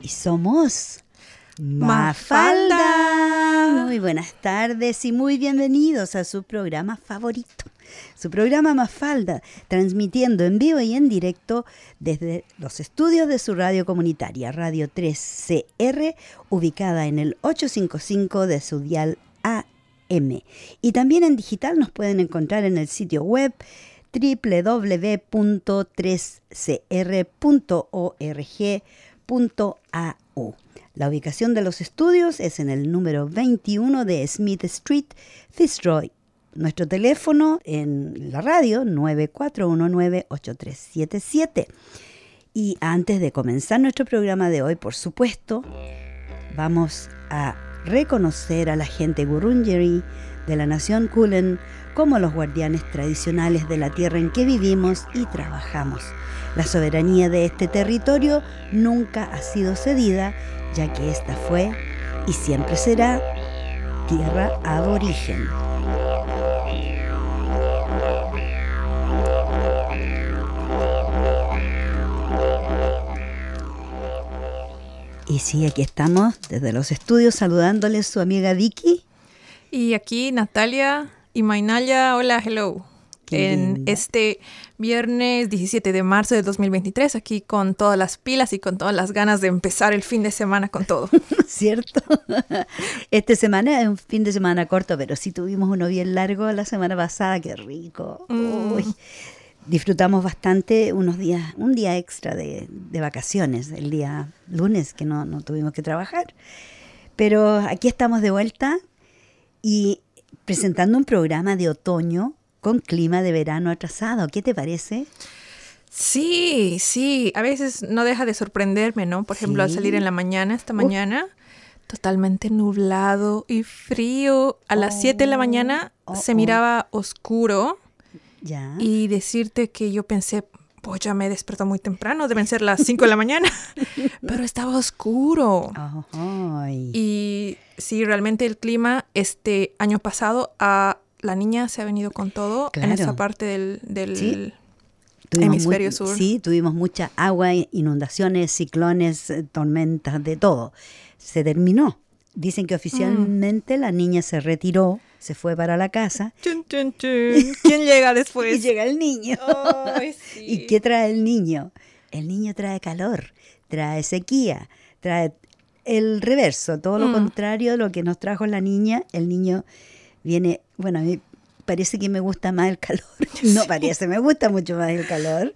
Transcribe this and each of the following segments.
Y somos Mafalda. Muy buenas tardes y muy bienvenidos a su programa favorito. Su programa Mafalda, transmitiendo en vivo y en directo desde los estudios de su radio comunitaria, Radio 3CR, ubicada en el 855 de su dial AM. Y también en digital nos pueden encontrar en el sitio web www.3cr.org.au. La ubicación de los estudios es en el número 21 de Smith Street, Fitzroy. Nuestro teléfono en la radio 9419-8377. Y antes de comenzar nuestro programa de hoy, por supuesto, vamos a reconocer a la gente Gurungeri de la nación Kulen como los guardianes tradicionales de la tierra en que vivimos y trabajamos. La soberanía de este territorio nunca ha sido cedida, ya que esta fue y siempre será tierra aborigen. Y sí, aquí estamos desde los estudios saludándoles su amiga Vicky. Y aquí Natalia y Mainaya, hola, hello. en este viernes 17 de marzo de 2023, aquí con todas las pilas y con todas las ganas de empezar el fin de semana con todo. ¿Cierto? Esta semana es un fin de semana corto, pero sí tuvimos uno bien largo la semana pasada, qué rico. Mm. Uy, disfrutamos bastante unos días, un día extra de, de vacaciones, el día lunes que no, no tuvimos que trabajar. Pero aquí estamos de vuelta y presentando un programa de otoño con clima de verano atrasado. ¿Qué te parece? Sí, sí, a veces no deja de sorprenderme, ¿no? Por ejemplo, al salir en la mañana, esta mañana, totalmente nublado y frío. A las 7 de la mañana Oh, se oh. miraba oscuro Ya. y decirte que yo pensé, pues ya me despertó muy temprano, deben ser las 5 de la mañana, pero estaba oscuro. Ay. Y sí, realmente el clima este año pasado a la niña se ha venido con todo en esa parte del, del Sí. Tuvimos hemisferio sur. Sí, tuvimos mucha agua, inundaciones, ciclones, eh, tormentas, de todo. Se terminó. Dicen que oficialmente la niña se retiró, se fue para la casa Chun, chun, chun. ¿Quién llega y después? llega el niño. Sí. ¿Y qué trae el niño? El niño trae calor, trae sequía, trae el reverso, todo lo Mm. contrario de lo que nos trajo la niña. El niño viene, bueno, a mí parece que me gusta más el calor. No parece, me gusta mucho más el calor.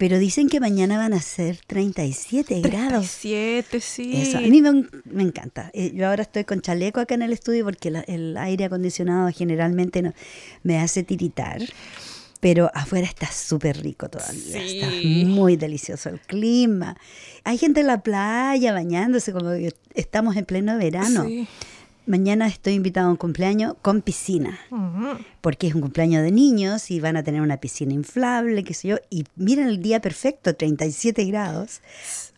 Pero dicen que mañana van a ser 37 grados. 37, sí. Eso, a mí me, me encanta. Eh, Yo ahora estoy con chaleco acá en el estudio porque la- el aire acondicionado generalmente no, me hace tiritar. Pero afuera está súper rico todavía. Está muy delicioso el clima. Hay gente en la playa bañándose como estamos en pleno verano. Sí. Mañana estoy invitado a un cumpleaños con piscina. Porque es un cumpleaños de niños y van a tener una piscina inflable, qué sé yo. Y miren el día perfecto, 37 grados.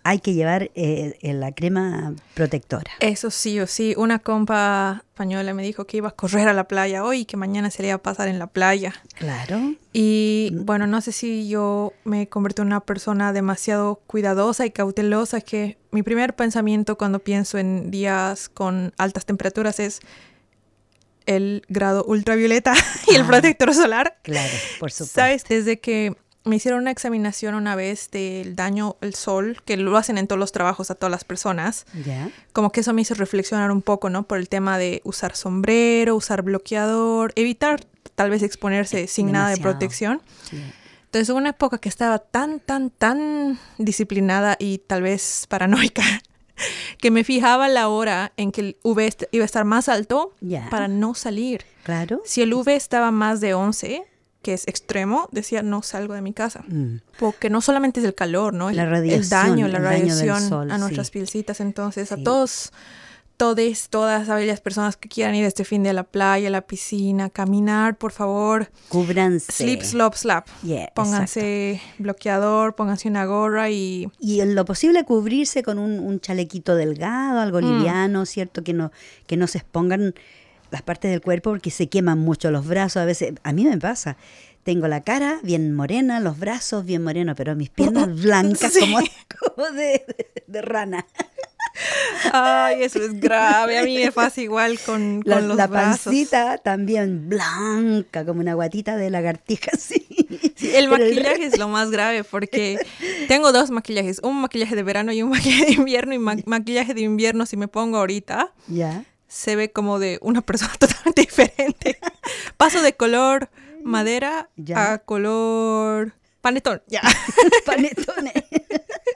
Hay que llevar eh, la crema protectora. Eso sí o sí. Una compa española me dijo que iba a correr a la playa hoy y que mañana se le iba a pasar en la playa. Claro. Y bueno, no sé si yo me convertí en una persona demasiado cuidadosa y cautelosa, que mi primer pensamiento cuando pienso en días con altas temperaturas es el grado ultravioleta y el Ah. protector solar. Claro, por supuesto. Sabes, desde que me hicieron una examinación una vez del daño al sol, que lo hacen en todos los trabajos a todas las personas, Ya. como que eso me hizo reflexionar un poco, ¿no? Por el tema de usar sombrero, usar bloqueador, evitar tal vez exponerse sin nada de Demasiado. protección. Sí. Entonces, hubo una época que estaba tan, tan, tan disciplinada y tal vez paranoica, que me fijaba la hora en que el est- iba a estar más alto para no salir. Claro. Si el UV estaba más de 11, que es extremo, decía no salgo de mi casa. Mm. Porque no solamente es el calor, ¿no? El, La el radiación, daño, la el daño del radiación sol, a nuestras sí. pielcitas. Entonces, Sí. a todos, todes, todas aquellas personas que quieran ir este fin de a la playa, a la piscina, caminar, por favor, Cúbranse. sleep, slop, slap. Yeah, Pónganse bloqueador, pónganse una gorra y Y en lo posible cubrirse con un, un chalequito delgado, algo Mm. liviano, ¿cierto? Que no, que no se expongan las partes del cuerpo porque se queman mucho los brazos. A veces, a mí me pasa, tengo la cara bien morena, los brazos bien morenos, pero mis piernas blancas como, como de, de, rana. Ay, eso es grave. A mí me pasa igual con, la, los la brazos. pancita también blanca, como una guatita de lagartija, sí. el maquillaje es lo más grave porque tengo dos maquillajes, un maquillaje de verano y un maquillaje de invierno y maquillaje de invierno si me pongo ahorita. Ya. Se ve como de una persona totalmente diferente. Paso de color madera Ya. a color panetón. Ya. Panetones.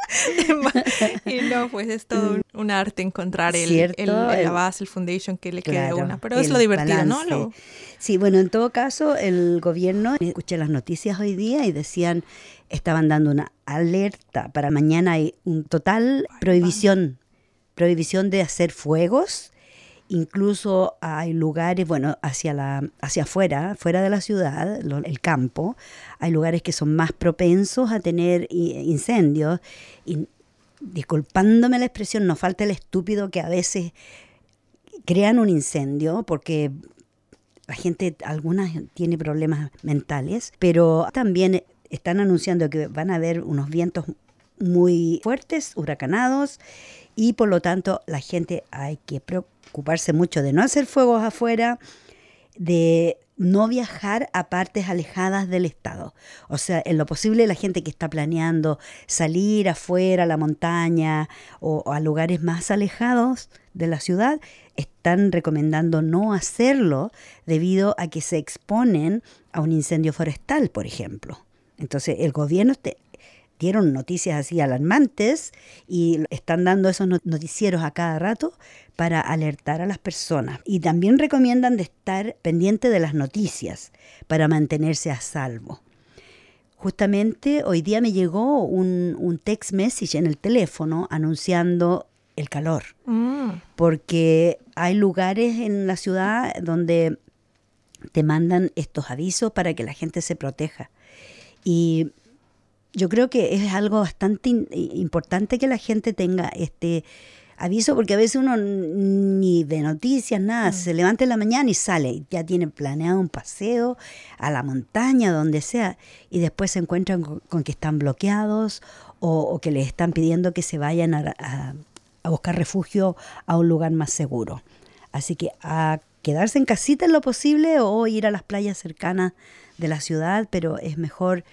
y no, pues es todo un, un arte encontrar el, el- el- la base, el foundation que le quede a Claro, una. Pero es lo divertido, ¿no? Lo- Sí, bueno, en todo caso, el gobierno, escuché las noticias hoy día y decían, estaban dando una alerta para mañana hay un total prohibición, prohibición de hacer fuegos. Incluso hay lugares, bueno, hacia la, hacia afuera, fuera de la ciudad, el campo, hay lugares que son más propensos a tener incendios. Y disculpándome la expresión, no falta el estúpido que a veces crean un incendio porque la gente, algunas tiene problemas mentales, pero también están anunciando que van a haber unos vientos muy fuertes, huracanados, y por lo tanto la gente hay que preocuparse mucho de no hacer fuegos afuera, de no viajar a partes alejadas del estado. O sea, en lo posible la gente que está planeando salir afuera a la montaña o, o a lugares más alejados de la ciudad, están recomendando no hacerlo debido a que se exponen a un incendio forestal, por ejemplo. Entonces, el gobierno te- dieron noticias así alarmantes y están dando esos no- noticieros a cada rato para alertar a las personas. Y también recomiendan de estar pendiente de las noticias para mantenerse a salvo. Justamente hoy día me llegó un, un text message en el teléfono anunciando el calor, Mm. porque hay lugares en la ciudad donde te mandan estos avisos para que la gente se proteja. Y yo creo que es algo bastante in- importante que la gente tenga este aviso, porque a veces uno ni de noticias, nada, se levanta en la mañana y sale, ya tiene planeado un paseo a la montaña, donde sea, y después se encuentran con, con que están bloqueados o, o que les están pidiendo que se vayan a, a- a buscar refugio a un lugar más seguro. Así que a quedarse en casita en lo posible o ir a las playas cercanas de la ciudad, pero es mejor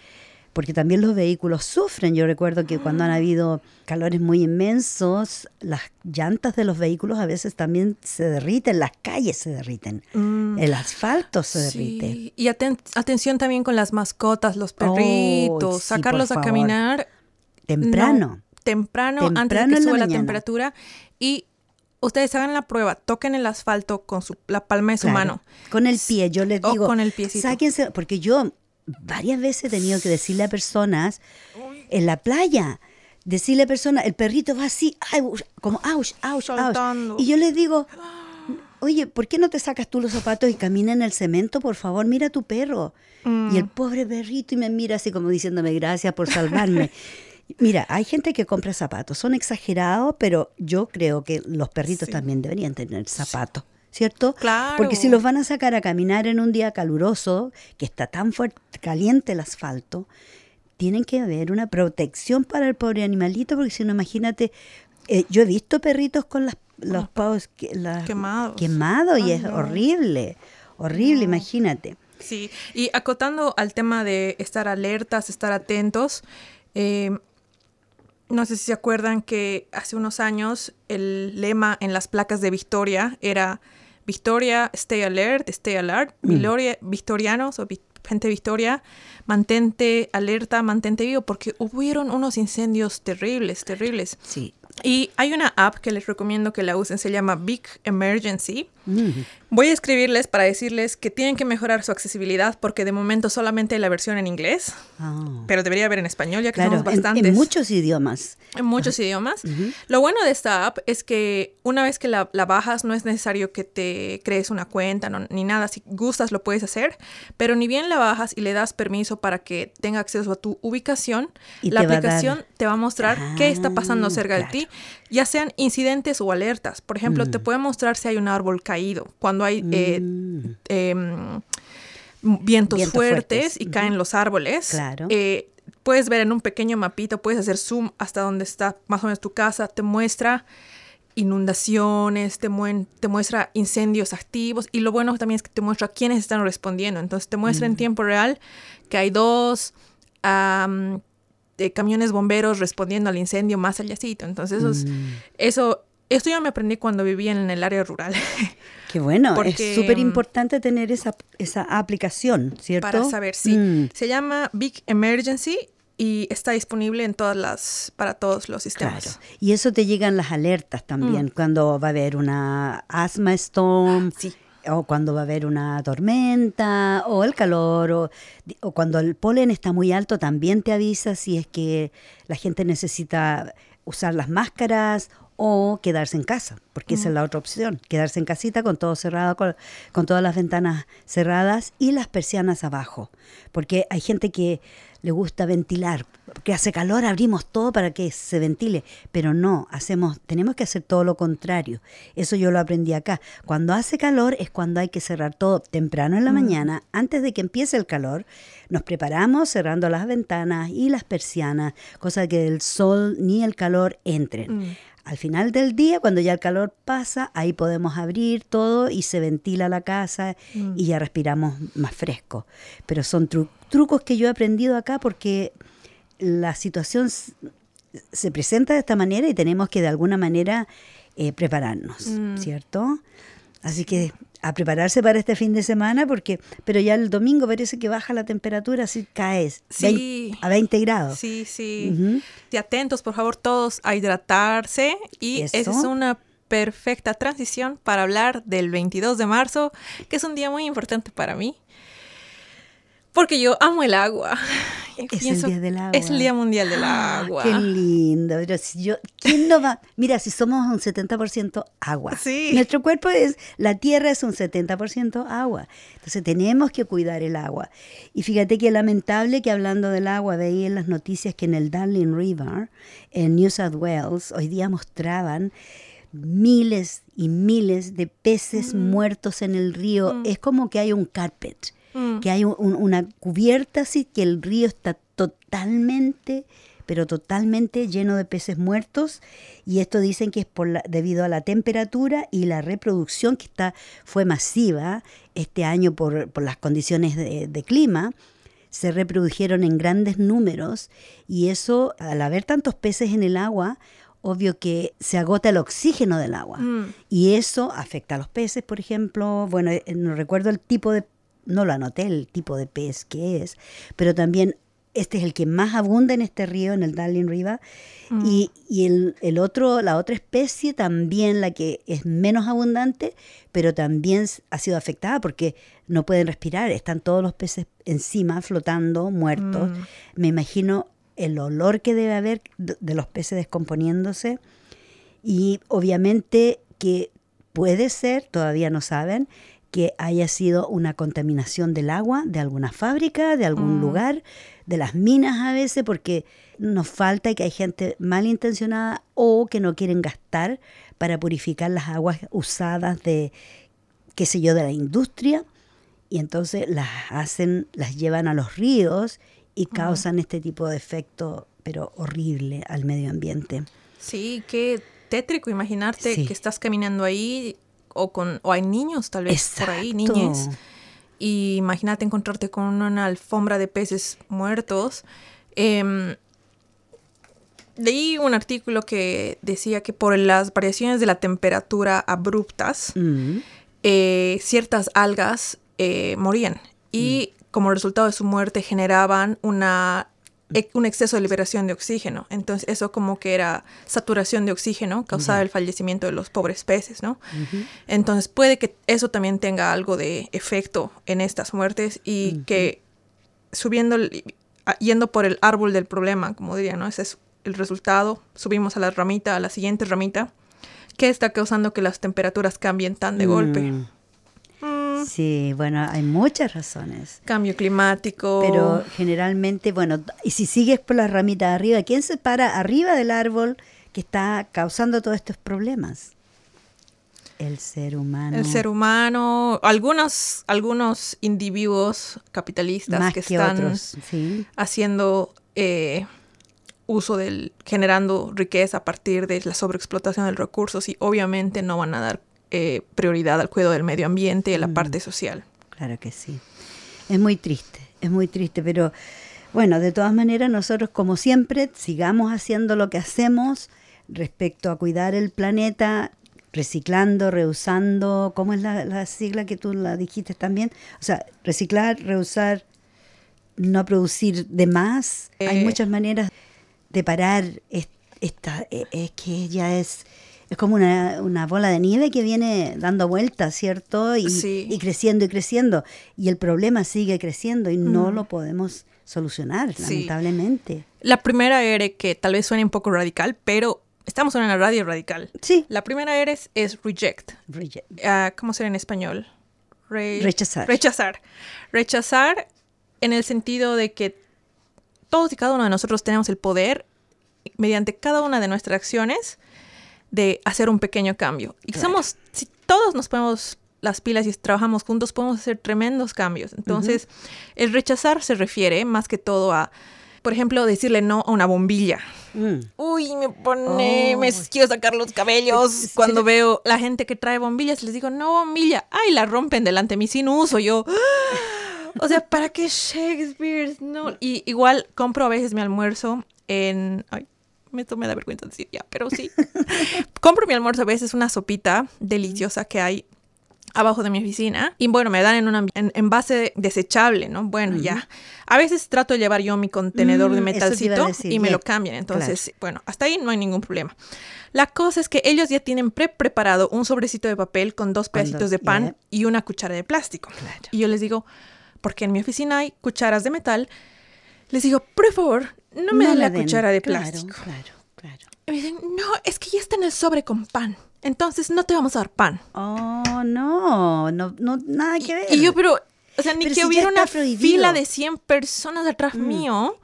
porque también los vehículos sufren. Yo recuerdo que cuando han habido calores muy inmensos, las llantas de los vehículos a veces también se derriten, las calles se derriten, Mm. el asfalto se derrite. Y aten- atención también con las mascotas, los Oh, perritos, sí, sacarlos a caminar Temprano. no, temprano, antes de que la suba la, mañana. temperatura. Y ustedes hagan la prueba, toquen el asfalto con su, la palma de su Claro, mano. Con el pie, yo les O digo, con el piecito. sáquense, porque yo varias veces he tenido que decirle a personas en la playa, decirle a personas, el perrito va así, como ouch, ouch, Saltando. ouch. Y yo les digo, oye, ¿por qué no te sacas tú los zapatos y camina en el cemento, por favor? Mira a tu perro. Mm. Y el pobre perrito y me mira así como diciéndome gracias por salvarme. Mira, hay gente que compra zapatos, son exagerados, pero yo creo que los perritos Sí. también deberían tener zapatos, ¿cierto? Claro. Porque si los van a sacar a caminar en un día caluroso, que está tan fuerte, caliente el asfalto, tienen que haber una protección para el pobre animalito, porque si no, imagínate, eh, yo he visto perritos con las, los que- las- Quemados. quemados y es horrible, horrible, imagínate. Sí, y acotando al tema de estar alertas, estar atentos, eh, no sé si se acuerdan que hace unos años el lema en las placas de Victoria era Victoria, stay alert, stay alert, Mm. Viloria- victorianos o gente Victoria, mantente alerta, mantente vivo, porque hubieron unos incendios terribles, terribles. Sí. Y hay una app que les recomiendo que la usen, se llama Big Emergency. Voy a escribirles para decirles que tienen que mejorar su accesibilidad porque de momento solamente hay la versión en inglés, Ah. pero debería haber en español ya que Claro, somos en- bastantes. en, muchos idiomas. en muchos idiomas. Lo bueno de esta app es que una vez que la, la bajas no es necesario que te crees una cuenta no- ni nada. Si gustas lo puedes hacer, pero ni bien la bajas y le das permiso para que tenga acceso a tu ubicación, Y la te va aplicación te va a mostrar qué está pasando Ah, cerca claro. de ti, ya sean incidentes o alertas. Por ejemplo, te Mm. puede mostrar si hay un árbol caído, cuando hay eh, Mm. em, vientos, fuertes, fuertes, y caen los árboles. Claro. Eh, puedes ver en un pequeño mapito, puedes hacer zoom hasta donde está más o menos tu casa, te muestra inundaciones, te, muen- te muestra incendios activos y lo bueno también es que te muestra quiénes están respondiendo. Entonces te muestra en tiempo real que hay dos eh, camiones bomberos respondiendo al incendio más allácito. Entonces eso, es- Mm. eso, esto yo me aprendí cuando vivía en el área rural. Qué bueno, Porque, es súper mm, importante tener esa, esa aplicación, ¿cierto? Para saber, sí. Mm, Se llama Big Emergency y está disponible en todas las, para todos los sistemas. Claro. Y eso te llegan las alertas también, cuando va a haber una asthma storm, Sí. o cuando va a haber una tormenta, o el calor, o, o cuando el polen está muy alto, también te avisa si es que la gente necesita usar las máscaras o quedarse en casa, porque esa es la otra opción, quedarse en casita con todo cerrado, con, con todas las ventanas cerradas y las persianas abajo, porque hay gente que le gusta ventilar, porque hace calor, abrimos todo para que se ventile, pero no, hacemos, tenemos que hacer todo lo contrario. Eso yo lo aprendí acá. Cuando hace calor es cuando hay que cerrar todo temprano en la mañana, antes de que empiece el calor, nos preparamos cerrando las ventanas y las persianas, cosa que el sol ni el calor entren. Mm. Al final del día, cuando ya el calor pasa, ahí podemos abrir todo y se ventila la casa y ya respiramos más fresco. Pero son tru- trucos que yo he aprendido acá porque la situación se presenta de esta manera y tenemos que de alguna manera eh, prepararnos, ¿cierto? Así que a prepararse para este fin de semana porque, pero ya el domingo parece que baja la temperatura, así caes Sí. a 20 grados. Sí, sí. Y atentos, por favor, todos a hidratarse. Y esa es una perfecta transición para hablar del 22 de marzo, que es un día muy importante para mí. Porque yo amo el agua. Es el Día del Es el Agua. Día Mundial del Ah, Agua. Qué lindo. Pero si yo, ¿quién no va? Mira, si somos un 70% agua. Sí. Nuestro cuerpo es, la tierra es un 70% agua. Entonces tenemos que cuidar el agua. Y fíjate que lamentable que hablando del agua, veía en las noticias que en el Darling River, en New South Wales, hoy día mostraban miles y miles de peces muertos en el río. Es como que hay un carpet Mm. que hay un- un- una cubierta así que el río está totalmente pero totalmente lleno de peces muertos y esto dicen que es por la- debido a la temperatura y la reproducción que está fue masiva este año por, por las condiciones de, de clima se reprodujeron en grandes números y eso al haber tantos peces en el agua obvio que se agota el oxígeno del agua Mm. y eso afecta a los peces, por ejemplo. Bueno, eh, no recuerdo el tipo de, no lo anoté, el tipo de pez que es, pero también este es el que más abunda en este río, en el Darling River. Y, y el, el otro, la otra especie también, la que es menos abundante, pero también ha sido afectada porque no pueden respirar. Están todos los peces encima, flotando, muertos. Me imagino el olor que debe haber de de los peces descomponiéndose. Y obviamente que puede ser, todavía no saben, que haya sido una contaminación del agua de alguna fábrica, de algún lugar, de las minas a veces, porque nos falta que hay gente malintencionada o que no quieren gastar para purificar las aguas usadas de, qué sé yo, de la industria, y entonces las hacen, las llevan a los ríos y causan este tipo de efecto, pero horrible al medio ambiente. Sí, qué tétrico imaginarte Sí. que estás caminando ahí o con o hay niños tal vez por ahí, niñes. Y imagínate encontrarte con una alfombra de peces muertos. Em, leí un artículo que decía que por las variaciones de la temperatura abruptas, Mm. eh, ciertas algas eh, morían y como resultado de su muerte generaban una, un exceso de liberación de oxígeno. Entonces eso como que era saturación de oxígeno causaba el fallecimiento de los pobres peces, ¿no? Entonces puede que eso también tenga algo de efecto en estas muertes y que subiendo, yendo por el árbol del problema, como diría, ¿no? Ese es el resultado. Subimos a la ramita, a la siguiente ramita. ¿Qué está causando que las temperaturas cambien tan de golpe? Mm. Sí, bueno, hay muchas razones. Cambio climático. Pero generalmente, bueno, y si sigues por las ramitas de arriba, ¿quién se para arriba del árbol que está causando todos estos problemas? El ser humano. El ser humano, algunos, algunos individuos capitalistas Más que, que están otros, sí. haciendo eh, uso del, generando riqueza a partir de la sobreexplotación de recursos y obviamente no van a dar eh, prioridad al cuidado del medio ambiente y a la Mm. parte social. Claro que sí. Es muy triste, es muy triste, pero bueno, de todas maneras nosotros como siempre sigamos haciendo lo que hacemos respecto a cuidar el planeta, reciclando, reusando, ¿cómo es la, la sigla que tú la dijiste también? O sea, reciclar, reusar, no producir de más. Hay Eh. muchas maneras de parar es- esta, e- es que ya es... Es como una, una bola de nieve que viene dando vueltas, ¿cierto? Y, Sí. y creciendo y creciendo. Y el problema sigue creciendo y no lo podemos solucionar, Sí. lamentablemente. La primera R que tal vez suene un poco radical, pero estamos en una radio radical. Sí. La primera R es, es reject. Rege- Ah, ¿Cómo será en español? Re- Rechazar. Rechazar. Rechazar en el sentido de que todos y cada uno de nosotros tenemos el poder, mediante cada una de nuestras acciones, de hacer un pequeño cambio. Y Claro. somos, si todos nos ponemos las pilas y trabajamos juntos, podemos hacer tremendos cambios. Entonces, el rechazar se refiere más que todo a, por ejemplo, decirle no a una bombilla. Mm. Uy, me pone, me quiero sacar los cabellos Sí. cuando veo la gente que trae bombillas. Les digo, no bombilla. Ay, la rompen delante de mí sin uso. Yo, "Ah". o sea, ¿para qué Shakespeare? No. Y igual compro a veces mi almuerzo en... Ay, esto me da vergüenza decir ya, pero sí. compro mi almuerzo a veces una sopita deliciosa que hay abajo de mi oficina y bueno, me dan en un envase desechable, ¿no? Bueno, ya. A veces trato de llevar yo mi contenedor de Mm, metalcito decir, y me lo cambian. Entonces, bueno, hasta ahí no hay ningún problema. La cosa es que ellos ya tienen pre-preparado un sobrecito de papel con dos pedacitos de pan y una cuchara de plástico. Claro. Y yo les digo, porque en mi oficina hay cucharas de metal, les digo, por favor, no me den la den. cuchara de plástico. Claro, claro. Y me dicen, no, es que ya está en el sobre con pan. Entonces no te vamos a dar pan. Oh, no, no, no, nada que ver. Y yo, pero, o sea, ni Pero que si hubiera una prohibido. fila de 100 personas atrás mío.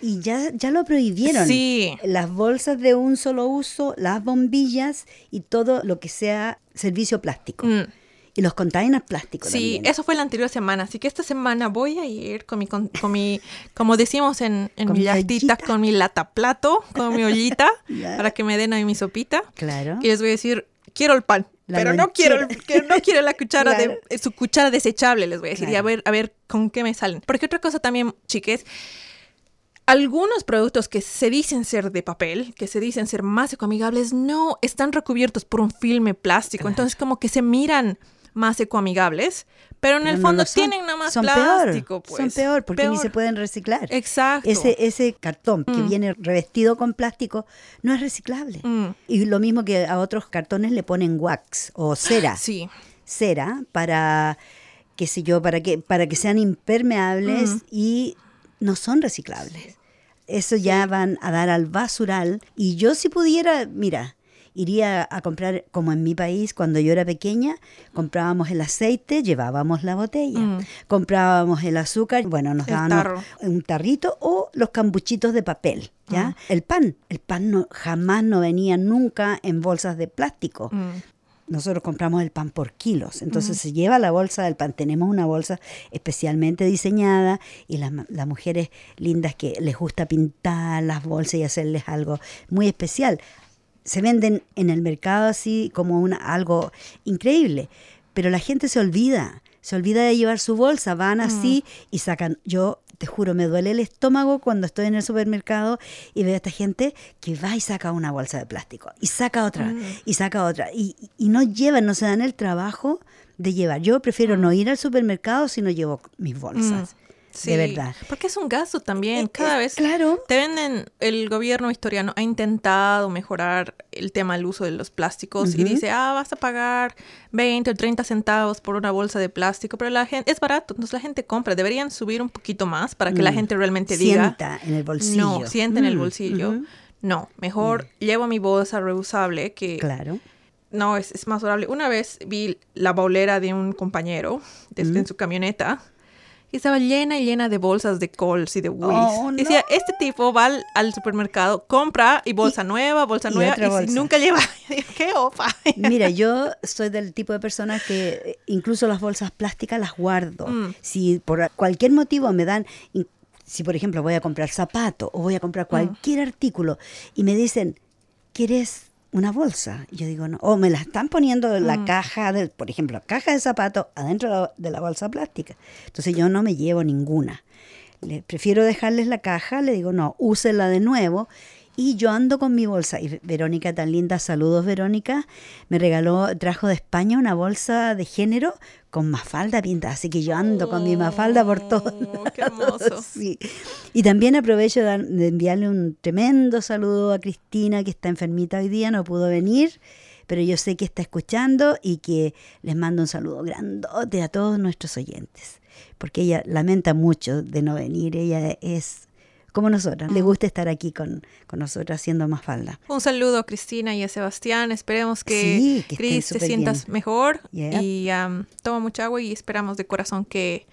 Y ya, ya lo prohibieron. Sí. Las bolsas de un solo uso, las bombillas y todo lo que sea servicio plástico. Mm. Y los containers plásticos Sí, también. eso fue la anterior semana. Así que esta semana voy a ir con mi, con, con mi como decimos en, en Con mi mi latita, ollita. con mi lataplato, con mi ollita, para que me den ahí mi sopita. Claro. Y les voy a decir, quiero el pan. La pero no quiero, que no quiero la cuchara Claro. de eh, su cuchara desechable, les voy a decir. Y a ver, a ver con qué me salen. Porque otra cosa también, chiques, algunos productos que se dicen ser de papel, que se dicen ser más ecoamigables, no están recubiertos por un filme plástico. Claro. Entonces, como que se miran más ecoamigables, pero en Pero el fondo tienen nada más son plástico. peor, pues. son peor porque ni se pueden reciclar. Exacto. Ese, ese cartón que Mm. viene revestido con plástico no es reciclable. Mm, Y lo mismo que a otros cartones le ponen wax o cera. sí. Cera para, qué sé yo, para que, para que sean impermeables Mm. y no son reciclables. Eso ya van a dar al basural. Y yo si pudiera, mira, iría a comprar, como en mi país, cuando yo era pequeña, comprábamos el aceite, llevábamos la botella. Mm. Comprábamos el azúcar, bueno, nos El daban tarro. un tarrito o los cambuchitos de papel, ¿ya? Mm. El pan, el pan no, jamás no venía nunca en bolsas de plástico. Mm. Nosotros compramos el pan por kilos, entonces se lleva la bolsa del pan. Tenemos una bolsa especialmente diseñada y las, las mujeres lindas que les gusta pintar las bolsas y hacerles algo muy especial. Se venden en el mercado así como una, algo increíble, pero la gente se olvida, se olvida de llevar su bolsa, van así y sacan. Yo te juro, me duele el estómago cuando estoy en el supermercado y veo a esta gente que va y saca una bolsa de plástico y saca otra y saca otra y, y no llevan, no se dan el trabajo de llevar. Yo prefiero no ir al supermercado si no llevo mis bolsas. Sí, De verdad. Porque es un gasto también. Cada vez Claro. te venden, el gobierno historiano ha intentado mejorar el tema del uso de los plásticos y dice, ah, vas a pagar 20 o 30 centavos por una bolsa de plástico, pero la gente, es barato, entonces la gente compra. Deberían subir un poquito más para que la Mm. gente realmente diga, Sienta en el bolsillo. no, siente en el Mm, bolsillo. No, mejor llevo mi bolsa reusable que Claro. no, es, es más durable. Una vez vi la bolera de un compañero desde Mm. en su camioneta y estaba llena y llena de bolsas de Coles y de Woolies. Oh, no. Decía, este tipo va al, al supermercado, compra y bolsa nueva, bolsa y nueva y bolsa. nunca lleva. ¡Qué opa! Mira, yo soy del tipo de persona que eh, incluso las bolsas plásticas las guardo. Mm. Si por cualquier motivo me dan, si por ejemplo voy a comprar zapatos o voy a Mm. comprar cualquier artículo y me dicen, ¿quieres una bolsa? Y yo digo, no. O me la están poniendo en la Mm. caja, de, por ejemplo, caja de zapatos adentro de la- bolsa plástica. Entonces yo no me llevo ninguna. Le, prefiero dejarles la caja, le digo, no, úsenla de nuevo. Y yo ando con mi bolsa. Y Verónica, tan linda, saludos Verónica, me regaló, trajo de España una bolsa de género con mafalda pintada. Así que yo ando con mi mafalda por todo. Oh, ¡Qué hermoso! Sí. Y también aprovecho de enviarle un tremendo saludo a Cristina, que está enfermita hoy día, no pudo venir, pero yo sé que está escuchando y que les mando un saludo grandote a todos nuestros oyentes, porque ella lamenta mucho de no venir, ella es como nosotras, le gusta estar aquí con, con nosotras haciendo más falda. Un saludo a Cristina y a Sebastián. Esperemos que, Sí, que Cris te sientas bien. mejor y am, toma mucha agua y esperamos de corazón que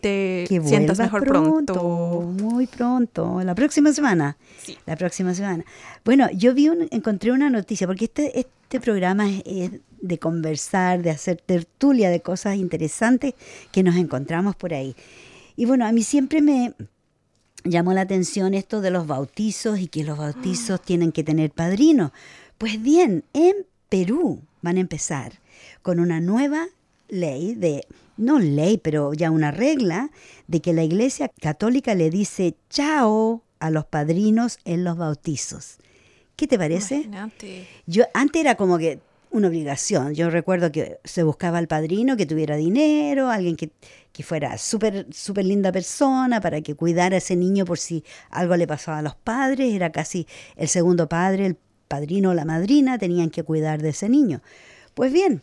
te Que sientas mejor pronto. Muy pronto, la próxima semana. Sí. La próxima semana. Bueno, yo vi un, encontré una noticia, porque este, este programa es, es de conversar, de hacer tertulia de cosas interesantes que nos encontramos por ahí. Y bueno, a mí siempre me llamó la atención esto de los bautizos y que los bautizos tienen que tener padrino. Pues bien, en Perú van a empezar con una nueva ley de, no ley, pero ya una regla de que la Iglesia Católica le dice chao a los padrinos en los bautizos. ¿Qué te parece? Imagínate. Yo antes era como que una obligación. Yo recuerdo que se buscaba al padrino que tuviera dinero, alguien que, que fuera súper súper linda persona para que cuidara a ese niño por si algo le pasaba a los padres. Era casi el segundo padre, el padrino o la madrina tenían que cuidar de ese niño. Pues bien,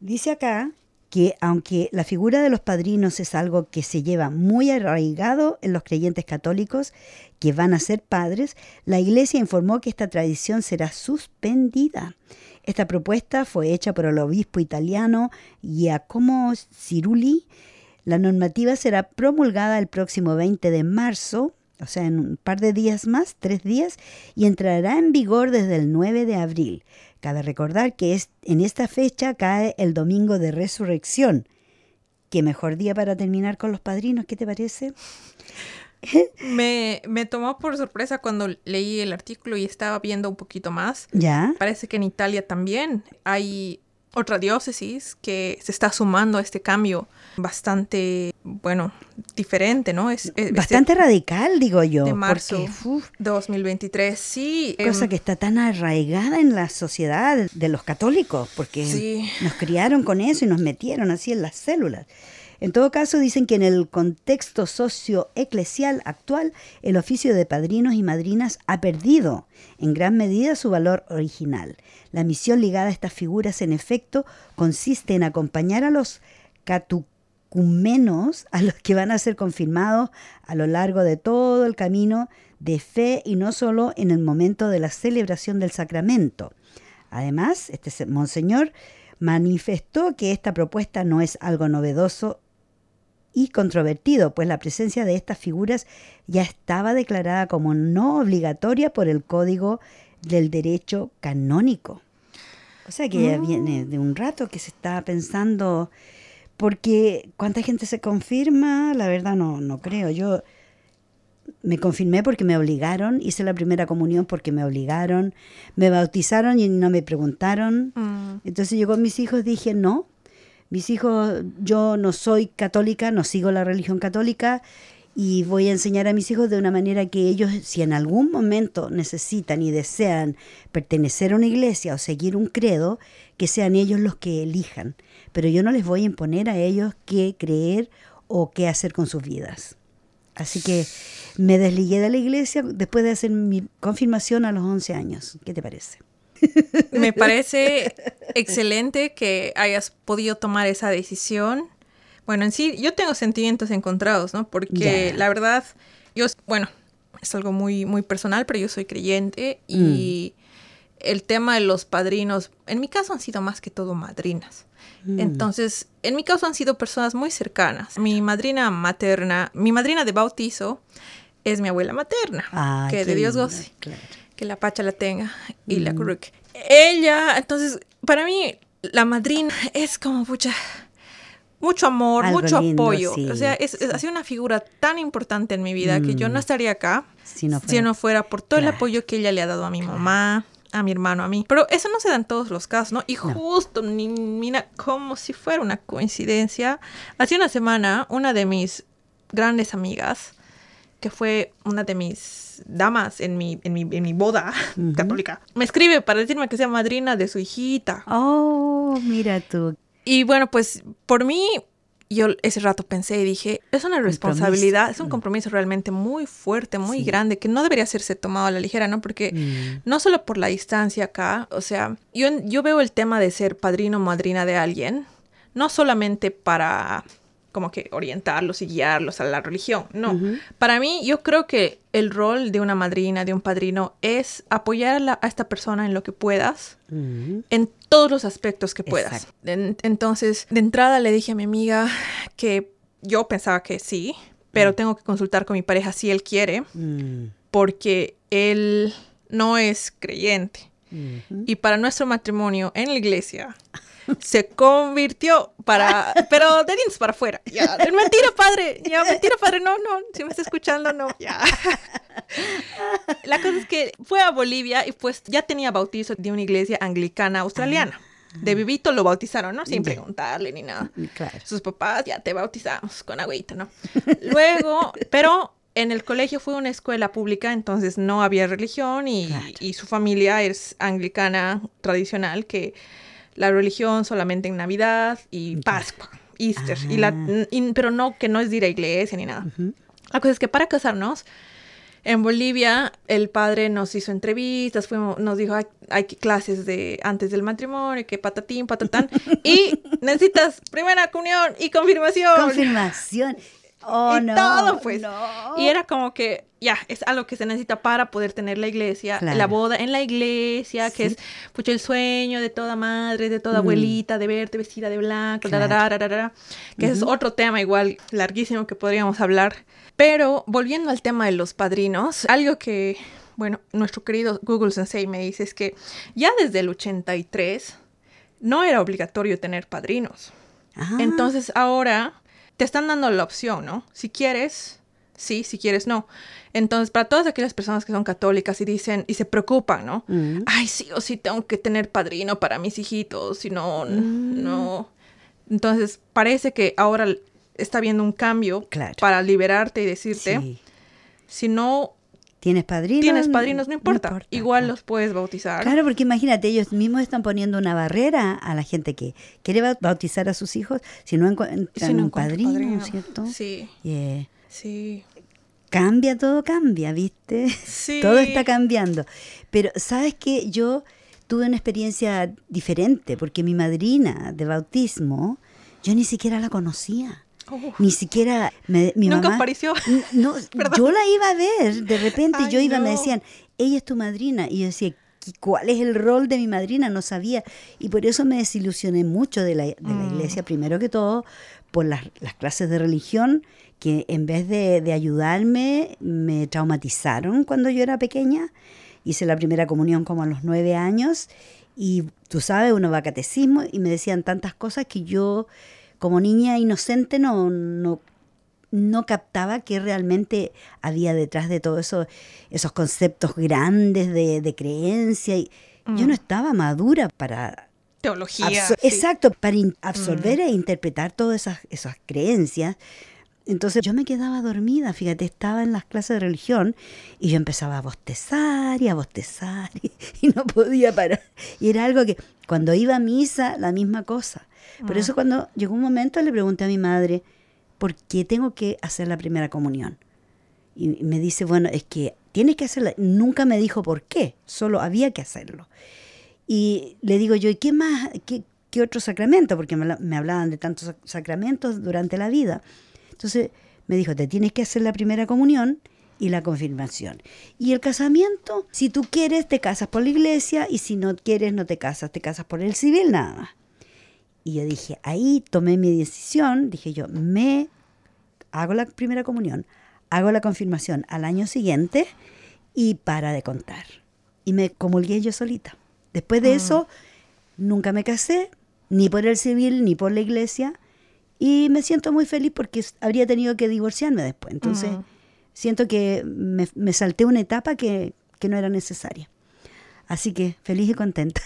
dice acá que aunque la figura de los padrinos es algo que se lleva muy arraigado en los creyentes católicos que van a ser padres, la Iglesia informó que esta tradición será suspendida. Esta propuesta fue hecha por el obispo italiano Giacomo Ciruli. La normativa será promulgada el próximo 20 de marzo, o sea, en un par de días más, tres días, y entrará en vigor desde el 9 de abril. Cabe recordar que es, en esta fecha cae el domingo de resurrección. Qué mejor día para terminar con los padrinos, ¿qué te parece? Me, me tomó por sorpresa cuando leí el artículo y estaba viendo un poquito más. ¿Ya? Parece que en Italia también hay otra diócesis que se está sumando a este cambio bastante, bueno, diferente, ¿no? Es, es- Bastante radical, digo yo. de marzo Porque, uf, 2023, sí. cosa em, que está tan arraigada en la sociedad de los católicos, porque Sí. nos criaron con eso y nos metieron así en las células. En todo caso, dicen que en el contexto socioeclesial actual, el oficio de padrinos y madrinas ha perdido en gran medida su valor original. La misión ligada a estas figuras, en efecto, consiste en acompañar a los catucumenos, a los que van a ser confirmados a lo largo de todo el camino de fe y no solo en el momento de la celebración del sacramento. Además, este se- monseñor manifestó que esta propuesta no es algo novedoso y controvertido, pues la presencia de estas figuras ya estaba declarada como no obligatoria por el Código del Derecho Canónico. O sea que ya viene de un rato que se estaba pensando, porque cuánta gente se confirma, la verdad no, no creo. Yo me confirmé porque me obligaron, hice la primera comunión porque me obligaron, me bautizaron y no me preguntaron. mm, Entonces yo con mis hijos dije, no, mis hijos, yo no soy católica, no sigo la religión católica y voy a enseñar a mis hijos de una manera que ellos, si en algún momento necesitan y desean pertenecer a una iglesia o seguir un credo, que sean ellos los que elijan. Pero yo no les voy a imponer a ellos qué creer o qué hacer con sus vidas. Así que me desligué de la iglesia después de hacer mi confirmación a los 11 años. ¿Qué te parece? Me parece excelente que hayas podido tomar esa decisión. Bueno, en sí, yo tengo sentimientos encontrados, ¿no? Porque la verdad, yo, bueno, es algo muy, muy personal, pero yo soy creyente y el tema de los padrinos, en mi caso han sido más que todo madrinas. Mm. Entonces, en mi caso han sido personas muy cercanas. Mi madrina materna, mi madrina de bautizo es mi abuela materna, Ay, que de Dios goce, claro. Que la pacha la tenga y la Mm. curruque. Ella, entonces, para mí, la madrina es como mucha, mucho amor, Algo mucho lindo, apoyo. sí, o sea, es, ha sido una figura tan importante en mi vida que yo Mm. no estaría acá Si no si fuera- no fuera por todo Claro. el apoyo que ella le ha dado a mi mamá, a mi hermano, a mí. Pero eso no se da en todos los casos, ¿no? Y justo, ni- mira, como si fuera una coincidencia, hace una semana una de mis grandes amigas, que fue una de mis damas en mi, en mi, en mi boda católica, me escribe para decirme que sea madrina de su hijita. Oh, mira tú. Y bueno, pues por mí, yo ese rato pensé y dije, es una responsabilidad, es un Mm. compromiso realmente muy fuerte, muy Sí. grande, que no debería hacerse tomado a la ligera, ¿no? Porque Mm. no solo por la distancia acá, o sea, yo, yo veo el tema de ser padrino o madrina de alguien, no solamente para como que orientarlos y guiarlos a la religión, no. Para mí, yo creo que el rol de una madrina, de un padrino, es apoyar a, la- a esta persona en lo que puedas, Mm. en todos los aspectos que puedas. En- entonces, de entrada le dije a mi amiga que yo pensaba que sí, pero tengo que consultar con mi pareja si él quiere, Mm. porque él no es creyente. Y para nuestro matrimonio en la iglesia se convirtió para, pero de dientes para afuera. Ya, mentira, padre. Ya, mentira, padre. No, no. Si me está escuchando, no. Ya. La cosa es que fue a Bolivia y pues ya tenía bautizo de una iglesia anglicana australiana. De bebito lo bautizaron, ¿no? Sin preguntarle ni nada. Claro. Sus papás ya te bautizamos con agüita, ¿no? Luego, pero en el colegio fue una escuela pública, entonces no había religión y, Claro. y su familia es anglicana tradicional, que la religión solamente en Navidad y. Pascua, Easter, y la, Ah. y- pero no que no es de ir a iglesia ni nada. La cosa es que para casarnos, en Bolivia, el padre nos hizo entrevistas, fuimos, nos dijo, hay, hay clases de antes del matrimonio, que patatín, patatán, y necesitas primera comunión y confirmación. Confirmación. Oh, y no. todo, pues. no. Y era como que, ya, es algo que se necesita para poder tener la iglesia, Claro. la boda en la iglesia, que Sí. es, pucha, el sueño de toda madre, de toda Mm. abuelita, de verte vestida de blanco, Claro. da, da, da, que ese es Ujú. otro tema igual larguísimo que podríamos hablar. Pero volviendo al tema de los padrinos, algo que, bueno, nuestro querido Google Sensei me dice es que ya desde el 83 no era obligatorio tener padrinos. Ah, Entonces ahora te están dando la opción, ¿no? Si quieres, sí, si quieres, no. Entonces, para todas aquellas personas que son católicas y dicen y se preocupan, ¿no? mm. Ay, sí o sí tengo que tener padrino para mis hijitos, si no, Mm. no. Entonces, parece que ahora está habiendo un cambio Claro. para liberarte y decirte, Sí. si no ¿Tienes padrinos? tienes padrinos, no importa, igual claro. los puedes bautizar. Claro, porque imagínate, ellos mismos están poniendo una barrera a la gente que quiere ba- bautizar a sus hijos si no encuentran Si no un padrino, padrino. ¿cierto? Sí, eh, sí, cambia, todo cambia, ¿viste? sí. Todo está cambiando. Pero, ¿sabes qué? Yo tuve una experiencia diferente, porque mi madrina de bautismo, yo ni siquiera la conocía. Ni siquiera me- mi Nunca mamá- apareció. No, yo la iba a ver, de repente Ay, yo iba, me no. decían, ella es tu madrina, y yo decía, "¿Qué- ¿cuál es el rol de mi madrina? No sabía, y por eso me desilusioné mucho de la, de la Mm. iglesia, primero que todo, por las, las clases de religión, que en vez de, de ayudarme, me traumatizaron cuando yo era pequeña, hice la primera comunión como a los nueve años, y tú sabes, uno va a catecismo, y me decían tantas cosas que yo, como niña inocente, no, no no captaba qué realmente había detrás de todos eso, esos conceptos grandes de, de creencia. Y Yo Mm. no estaba madura para... Teología. sí. Exacto, para in- absorber e interpretar todas esas, esas creencias. Entonces yo me quedaba dormida, fíjate, estaba en las clases de religión y yo empezaba a bostezar y a bostezar y, y no podía parar. Y era algo que cuando iba a misa, la misma cosa. Por eso cuando llegó un momento le pregunté a mi madre, ¿por qué tengo que hacer la primera comunión? Y me dice, bueno, es que tienes que hacerla. Nunca me dijo por qué, solo había que hacerlo. Y le digo yo, ¿y qué más, qué, qué otro sacramento? Porque me, me hablaban de tantos sac- sacramentos durante la vida. Entonces me dijo, te tienes que hacer la primera comunión y la confirmación. Y el casamiento, si tú quieres, te casas por la iglesia y si no quieres, no te casas, te casas por el civil nada más. Y yo dije, ahí tomé mi decisión, dije yo, me hago la primera comunión, hago la confirmación al año siguiente y para de contar. Y me comulgué yo solita. Después de Ah. eso, nunca me casé, ni por el civil, ni por la iglesia. Y me siento muy feliz porque habría tenido que divorciarme después. Entonces, Mm. siento que me, me salté una etapa que, que no era necesaria. Así que feliz y contenta.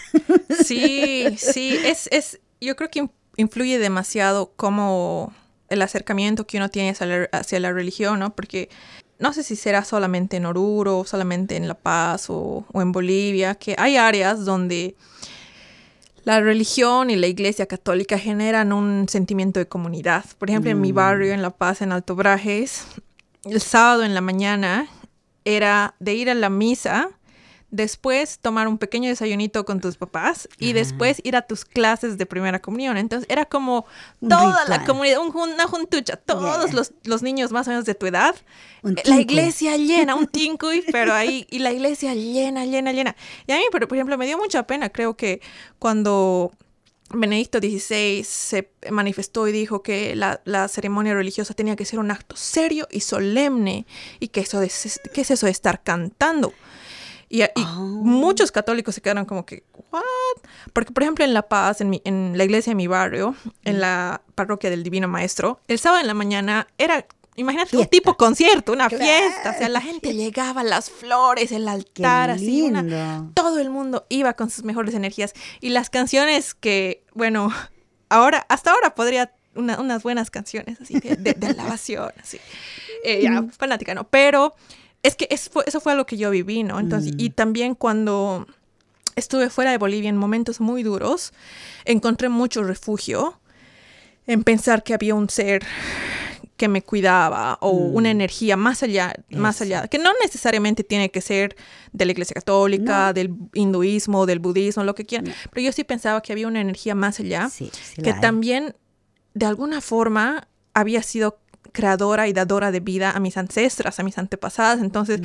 Sí, sí, es, es, yo creo que in- influye demasiado como el acercamiento que uno tiene hacia la, hacia la religión, ¿no? Porque no sé si será solamente en Oruro, o solamente en La Paz o, o en Bolivia, que hay áreas donde la religión y la iglesia católica generan un sentimiento de comunidad. Por ejemplo, en mi barrio, en La Paz, en Alto Brajes, el sábado en la mañana era de ir a la misa, después tomar un pequeño desayunito con tus papás y después ir a tus clases de primera comunión. Entonces era como toda la comunidad, un una juntucha, todos Yeah. los, los niños más o menos de tu edad. La iglesia llena, un tincuy, pero ahí, y la iglesia llena, llena, llena. Y a mí, por, por ejemplo, me dio mucha pena, creo que cuando Benedicto XVI se manifestó y dijo que la, la ceremonia religiosa tenía que ser un acto serio y solemne, y que eso de, ¿qué es eso de estar cantando? Y, y Ah. muchos católicos se quedaron como que, ¿what? Porque, por ejemplo, en La Paz, en, mi- en la iglesia de mi barrio, en la parroquia del Divino Maestro, el sábado en la mañana era, imagínate, un Fiesta. tipo concierto, una Claro. fiesta. O sea, la gente llegaba, las flores, el altar, así, una, todo el mundo iba con sus mejores energías. Y las canciones que, bueno, ahora, hasta ahora podría una- unas buenas canciones así de, de- de alabación, así. Eh, ya, fanática, ¿no? Pero es que es- fue- eso fue algo que yo viví, ¿no? Entonces, y también cuando estuve fuera de Bolivia en momentos muy duros, encontré mucho refugio en pensar que había un ser que me cuidaba o una energía más allá, más Eso. allá, que no necesariamente tiene que ser de la Iglesia Católica, No. del hinduismo, del budismo, lo que quieran, pero yo sí pensaba que había una energía más allá Sí, sí que también de alguna forma había sido creadora y dadora de vida a mis ancestras, a mis antepasadas. Entonces,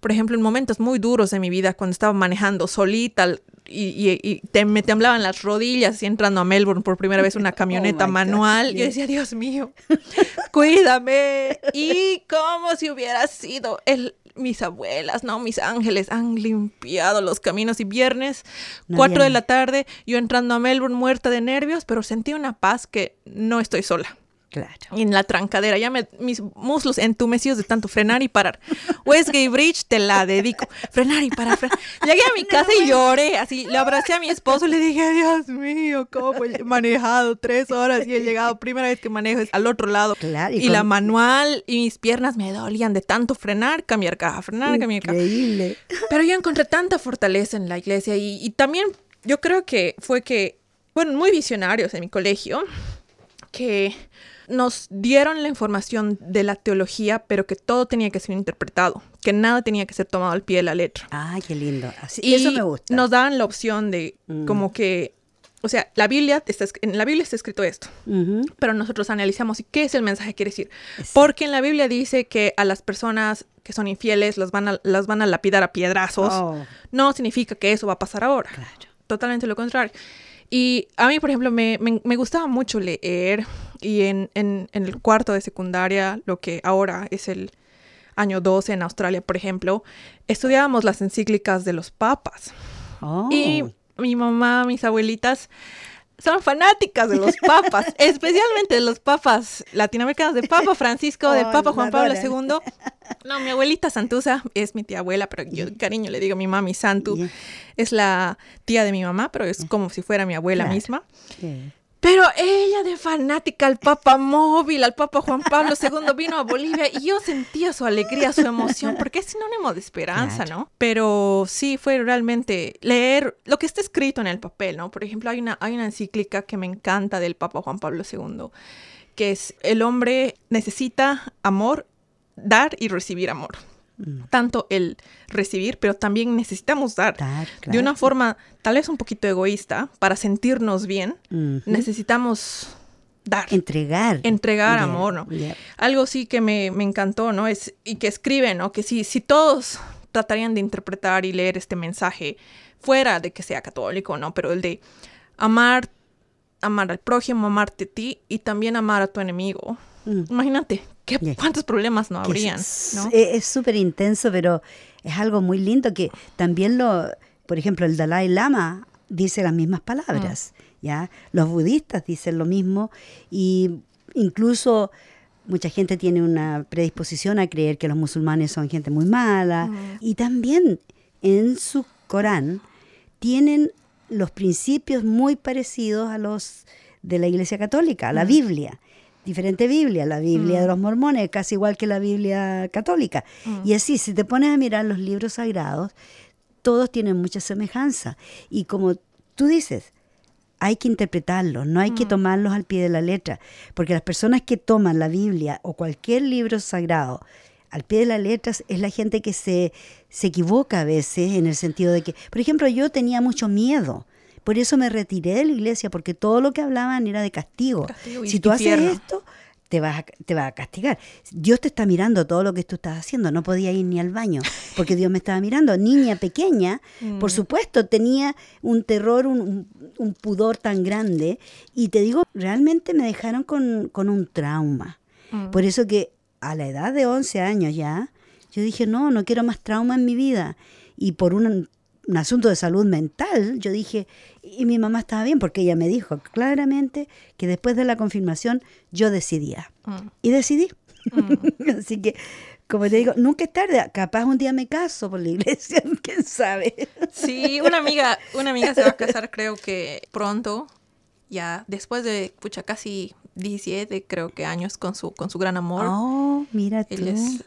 por ejemplo, en momentos muy duros de mi vida, cuando estaba manejando solita y, y- y te- me temblaban las rodillas y entrando a Melbourne por primera vez una camioneta Oh God, manual, yo decía, Dios mío, cuídame. Y como si hubiera sido el, mis abuelas, no, mis ángeles han limpiado los caminos y viernes, No cuatro había de la tarde, yo entrando a Melbourne muerta de nervios, pero sentí una paz que no estoy sola. Claro. En la trancadera, ya me, mis muslos entumecidos de tanto frenar y parar. Westgate Bridge te la dedico. Frenar y parar, frenar. Llegué a mi casa y lloré, así, le abracé a mi esposo y le dije, Dios mío, cómo he manejado tres horas y he llegado, primera vez que manejo es al otro lado. Claro, Y, y la manual y mis piernas me dolían de tanto frenar, cambiar caja, frenar, cambiar caja. Increíble. Pero yo encontré tanta fortaleza en la iglesia y, y también yo creo que fue que, bueno, muy visionarios en mi colegio, que nos dieron la información de la teología, pero que todo tenía que ser interpretado, que nada tenía que ser tomado al pie de la letra. Ay, qué lindo. Así, Y eso me gusta. nos daban la opción de Mm. como que, o sea, la Biblia, está, es- en la Biblia está escrito esto, pero nosotros analizamos y qué es el mensaje que quiere decir. Exacto. Porque en la Biblia dice que a las personas que son infieles las van a, las van a lapidar a piedrazos. Oh, No significa que eso va a pasar ahora. claro. Totalmente lo contrario. Y a mí, por ejemplo, me, me- me gustaba mucho leer y en, en- en el cuarto de secundaria, lo que ahora es el año 12 en Australia, por ejemplo, estudiábamos las encíclicas de los papas. Oh. Y mi mamá, mis abuelitas son fanáticas de los papas, especialmente de los papas latinoamericanos, del Papa Francisco, Ay, Papa Juan Pablo. II. No, mi abuelita Santusa es mi tía abuela, pero yo de cariño le digo mi mami Santu. Es la tía de mi mamá, pero es como si fuera mi abuela Claro. misma. Sí. Pero ella de fanática al Papa móvil, al Papa Juan Pablo II, vino a Bolivia y yo sentía su alegría, su emoción, porque es sinónimo de esperanza. ¿no? Pero sí fue realmente leer lo que está escrito en el papel, ¿no? Por ejemplo, hay una, hay una encíclica que me encanta del Papa Juan Pablo II, que es el hombre necesita amor, dar y recibir amor. Mm. Tanto el recibir, pero también necesitamos dar. Claro, De una forma tal vez un poquito egoísta, para sentirnos bien, necesitamos dar. Entregar. Entregar Yeah, amor, ¿no? yeah. Algo sí que me, me encantó, ¿no? Es, y que escribe, ¿no? Que si, si todos tratarían de interpretar y leer este mensaje fuera de que sea católico, ¿no? Pero el de amar, amar al prójimo, amarte a ti y también amar a tu enemigo. Mm. Imagínate, ¿qué, Yeah. ¿cuántos problemas no que habrían? es- ¿no? Súper intenso, pero es algo muy lindo que también lo, por ejemplo, el Dalai Lama dice las mismas palabras, Mm. ¿ya? Los budistas dicen lo mismo y incluso mucha gente tiene una predisposición a creer que los musulmanes son gente muy mala Mm. y también en su Corán tienen los principios muy parecidos a los de la Iglesia Católica, a la Biblia. Diferente Biblia, la Biblia de los mormones es casi igual que la Biblia católica. Y así, si te pones a mirar los libros sagrados, todos tienen mucha semejanza. Y como tú dices, hay que interpretarlos, no hay que tomarlos al pie de la letra, porque las personas que toman la Biblia o cualquier libro sagrado al pie de la letra es la gente que se, se equivoca a veces en el sentido de que, por ejemplo, yo tenía mucho miedo. Por eso me retiré de la iglesia, porque todo lo que hablaban era de castigo. Si tú haces esto, te vas, a, te va a castigar. Dios te está mirando todo lo que tú estás haciendo. No podía ir ni al baño porque Dios me estaba mirando. Niña pequeña, por supuesto, tenía un terror, un, pudor tan grande. Y te digo, realmente me dejaron con, con un trauma. Por eso que a la edad de 11 años ya, yo dije, no, no quiero más trauma en mi vida. Y por un, un asunto de salud mental, yo dije, y mi mamá estaba bien porque ella me dijo claramente que después de la confirmación yo decidía. Mm. Y decidí. Así que, como te digo, nunca es tarde. Capaz un día me caso por la iglesia, quién sabe. Sí, una amiga, una amiga se va a casar creo que pronto, ya después de, pucha, casi 17 creo que años con su, con su gran amor. Oh, mira tú. Él es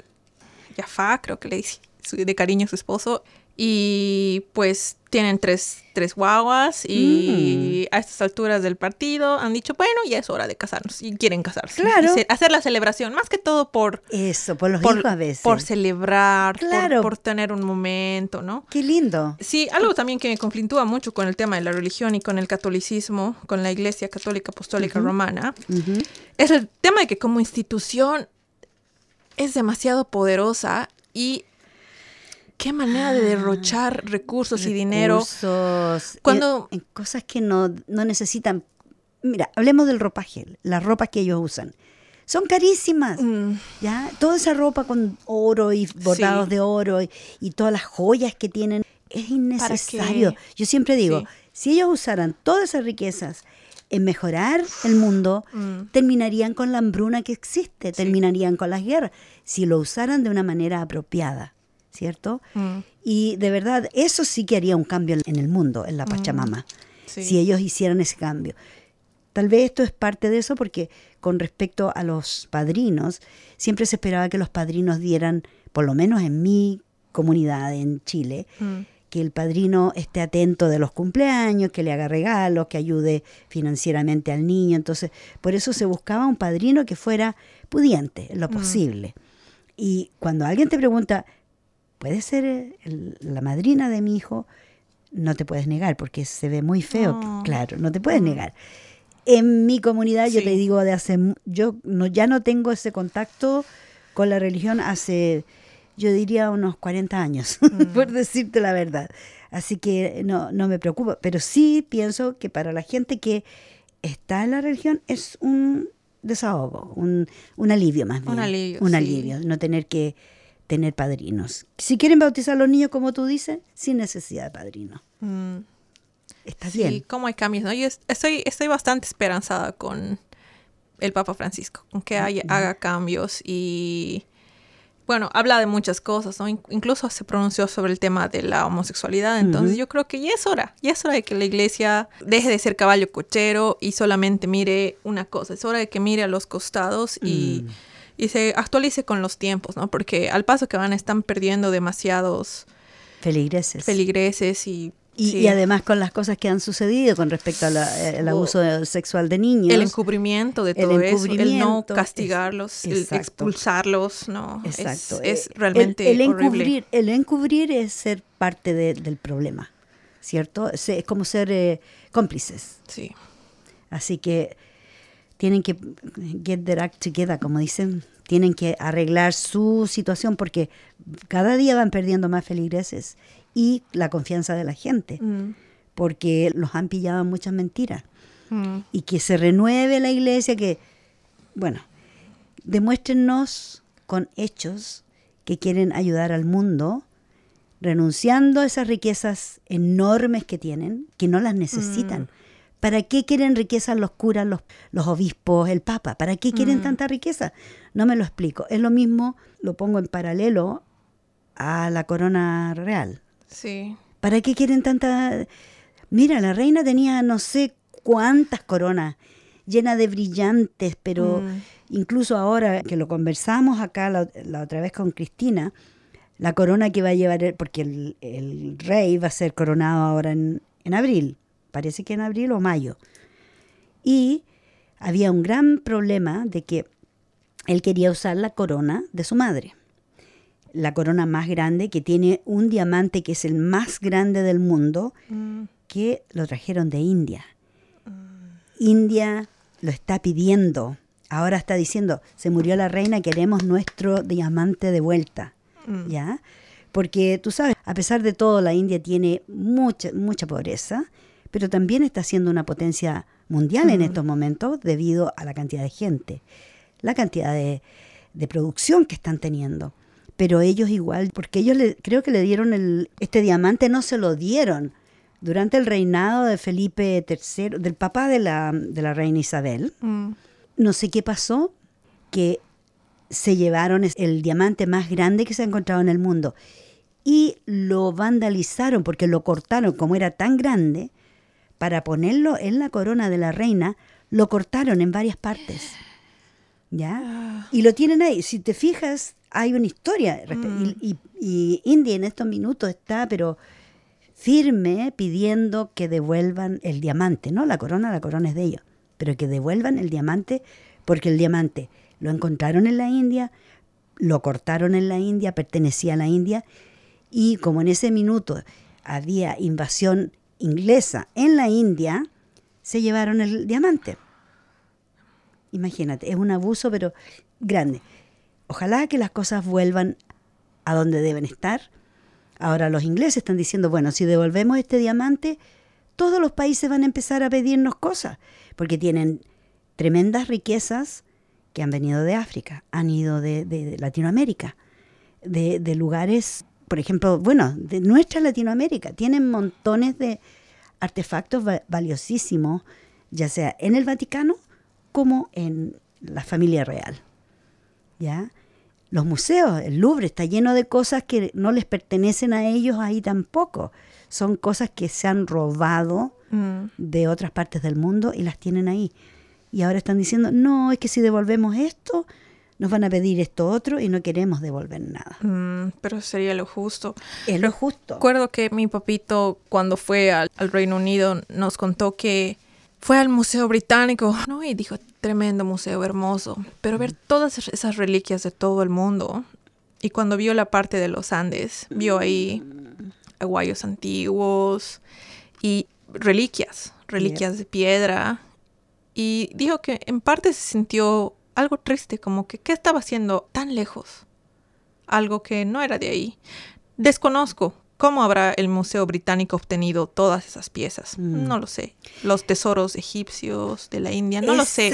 Jaffa, creo que le dice de cariño a su esposo. Y pues tienen tres, tres guaguas y Mm. a estas alturas del partido han dicho, bueno, ya es hora de casarnos y quieren casarse. Claro. Y hacer la celebración, más que todo por, Eso, por los por, hijos a veces. por celebrar, por- Claro. por, tener un momento, ¿no? Qué lindo. Sí, algo también que me conflictúa mucho con el tema de la religión y con el catolicismo, con la Iglesia Católica Apostólica Romana, es el tema de que como institución es demasiado poderosa y qué manera de derrochar recursos y dinero. Cuando- en, en cosas que no, no necesitan. Mira, hablemos del ropaje, las ropas que ellos usan. Son carísimas. Mm, ¿ya? Toda esa ropa con oro y bordados Sí. de oro y, y todas las joyas que tienen, es innecesario. Yo siempre digo, Sí. si ellos usaran todas esas riquezas en mejorar el mundo, Mm. terminarían con la hambruna que existe, terminarían con las guerras, si lo usaran de una manera apropiada, ¿cierto? mm, Y de verdad, eso sí que haría un cambio en el mundo, en la Pachamama, sí. si ellos hicieran ese cambio. Tal vez esto es parte de eso porque con respecto a los padrinos, siempre se esperaba que los padrinos dieran, por lo menos en mi comunidad en Chile, Mm, que el padrino esté atento de los cumpleaños, que le haga regalos, que ayude financieramente al niño. Entonces, por eso se buscaba un padrino que fuera pudiente en lo posible. Y cuando alguien te pregunta, ¿puede ser eh, el- la madrina de mi hijo? No te puedes negar porque se ve muy feo, No. claro, no te puedes negar. En mi comunidad, yo Sí. te digo, de hace, yo no, ya no tengo ese contacto con la religión hace, yo diría, unos 40 años, por decirte la verdad. Así que no, no me preocupa, pero sí pienso que para la gente que está en la religión es un desahogo, un, un alivio más bien. Un alivio, Un sí. alivio, no tener que tener padrinos. Si quieren bautizar a los niños, como tú dices, sin necesidad de padrino. mm. Está Sí, bien. cómo hay cambios, ¿no? Yo es- estoy, estoy bastante esperanzada con el Papa Francisco, con que haya- haga cambios y, bueno, habla de muchas cosas, ¿no? In- incluso se pronunció sobre el tema de la homosexualidad, entonces yo creo que ya es hora, ya es hora de que la iglesia deje de ser caballo cochero y solamente mire una cosa, es hora de que mire a los costados y, y se actualice con los tiempos, ¿no? Porque al paso que van están perdiendo demasiados Feligreses. feligreses y... Y, sí. y además con las cosas que han sucedido con respecto al Oh. abuso sexual de niños. El encubrimiento de El todo eso, el no encubrimiento, castigarlos, el expulsarlos, no, Exacto. es, Eh, realmente el, el horrible. encubrir, el encubrir es ser parte de- del problema, ¿cierto? Es, es como ser eh, cómplices. Sí, Así que tienen que get their act together, como dicen, tienen que arreglar su situación porque cada día van perdiendo más feligreses y la confianza de la gente, Mm, porque los han pillado muchas mentiras. mm, Y que se renueve la iglesia, que, bueno, demuéstrenos con hechos que quieren ayudar al mundo, renunciando a esas riquezas enormes que tienen, que no las necesitan. ¿Para qué quieren riquezas los curas, los, los obispos, el papa? ¿Para qué quieren tanta riqueza? No me lo explico. Es lo mismo, lo pongo en paralelo a la corona real. Sí. ¿Para qué quieren tanta...? Mira, la reina tenía no sé cuántas coronas llenas de brillantes, pero Mm. incluso ahora que lo conversamos acá la, la otra vez con Cristina, la corona que va a llevar, porque el, el rey va a ser coronado ahora en, en abril, parece que en abril o mayo. Y había un gran problema de que él quería usar la corona de su madre la corona más grande, que tiene un diamante que es el más grande del mundo, Mm, que lo trajeron de India. India lo está pidiendo. Ahora está diciendo, se murió la reina, queremos nuestro diamante de vuelta. mm, ¿Ya? Porque tú sabes, a pesar de todo, la India tiene mucha, mucha pobreza, pero también está siendo una potencia mundial en estos momentos debido a la cantidad de gente, la cantidad de, de producción que están teniendo. Pero ellos igual, porque ellos le- creo que le dieron el, este diamante, no se lo dieron durante el reinado de Felipe III, del papá de la, de la reina Isabel. Mm, no sé qué pasó, que se llevaron el diamante más grande que se ha encontrado en el mundo y lo vandalizaron porque lo cortaron como era tan grande para ponerlo en la corona de la reina, lo cortaron en varias partes. ¿Ya? Y lo tienen ahí. Si te fijas, hay una historia. respe- Y, y- y India en estos minutos está, pero firme, pidiendo que devuelvan el diamante. No la corona, la corona es de ellos. Pero que devuelvan el diamante, porque el diamante lo encontraron en la India, lo cortaron en la India, pertenecía a la India. Y como en ese minuto había invasión inglesa en la India, se llevaron el diamante. Imagínate, es un abuso, pero grande. Ojalá que las cosas vuelvan a donde deben estar. Ahora los ingleses están diciendo, bueno, si devolvemos este diamante, todos los países van a empezar a pedirnos cosas, porque tienen tremendas riquezas que han venido de África, han ido de, de Latinoamérica, de, de lugares, por ejemplo, bueno, de nuestra Latinoamérica, tienen montones de artefactos va- valiosísimos, ya sea en el Vaticano como en la familia real. ¿Ya? Los museos, el Louvre está lleno de cosas que no les pertenecen a ellos ahí tampoco. Son cosas que se han robado mm. de otras partes del mundo y las tienen ahí. Y ahora están diciendo, no, es que si devolvemos esto, nos van a pedir esto otro y no queremos devolver nada. Mm, pero sería lo justo. Es lo justo. Recuerdo que mi papito, cuando fue al, al Reino Unido, nos contó que fue al Museo Británico, ¿no? Y dijo, tremendo museo, hermoso. Pero ver todas esas reliquias de todo el mundo. Y cuando vio la parte de los Andes, vio ahí aguayos antiguos y reliquias, reliquias de piedra. Y dijo que en parte se sintió algo triste, como que, ¿qué estaba haciendo tan lejos? Algo que no era de ahí. Desconozco cómo habrá el Museo Británico obtenido todas esas piezas. Mm. No lo sé. Los tesoros egipcios de la India, no lo sé.